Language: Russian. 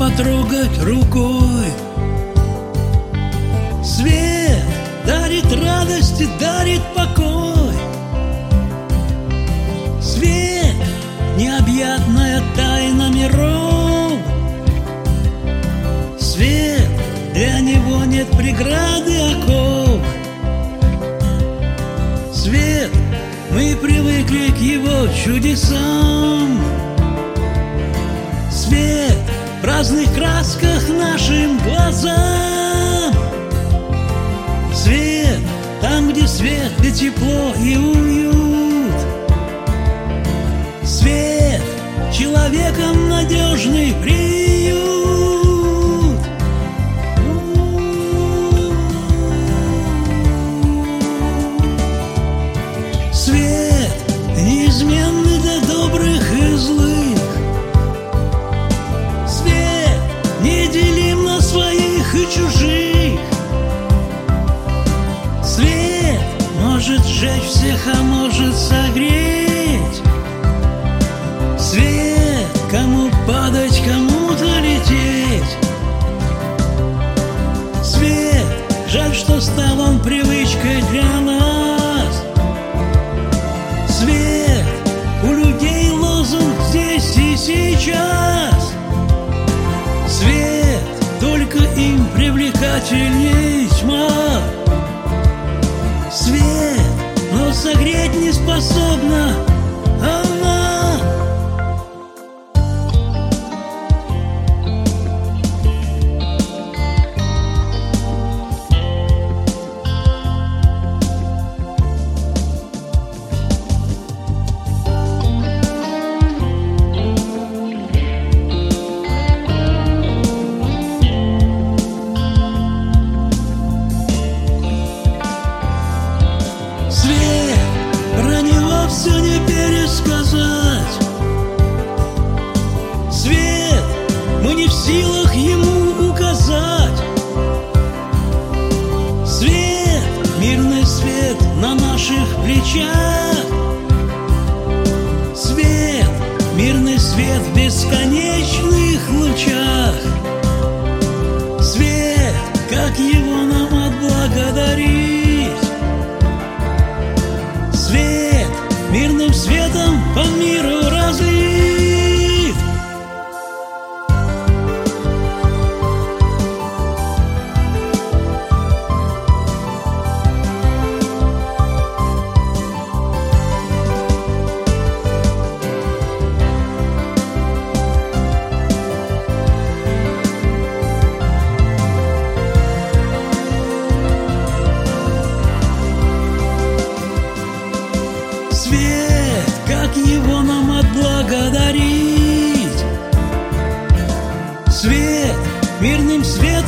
потрогать рукой. Свет дарит радость и дарит покой. Свет — необъятная тайна миров. Свет — для него нет преграды оков. Свет — мы привыкли к его чудесам. Разных красках нашим глазам. Свет там, где свет и тепло и уют. Свет человеком надежный приют. Может сжечь всех, а может согреть. Свет, кому падать, кому-то лететь. Свет, жаль, что стал он привычкой для нас. Свет, у людей лозунг здесь и сейчас. Свет, только им привлекательней тьма. Свет, но согреть не способна не в силах ему указать. Свет, мирный свет на наших плечах. Свет, мирный свет в бесконечных лучах. Свет, как его нам отблагодарить? Свет, мирным светом мирным светом.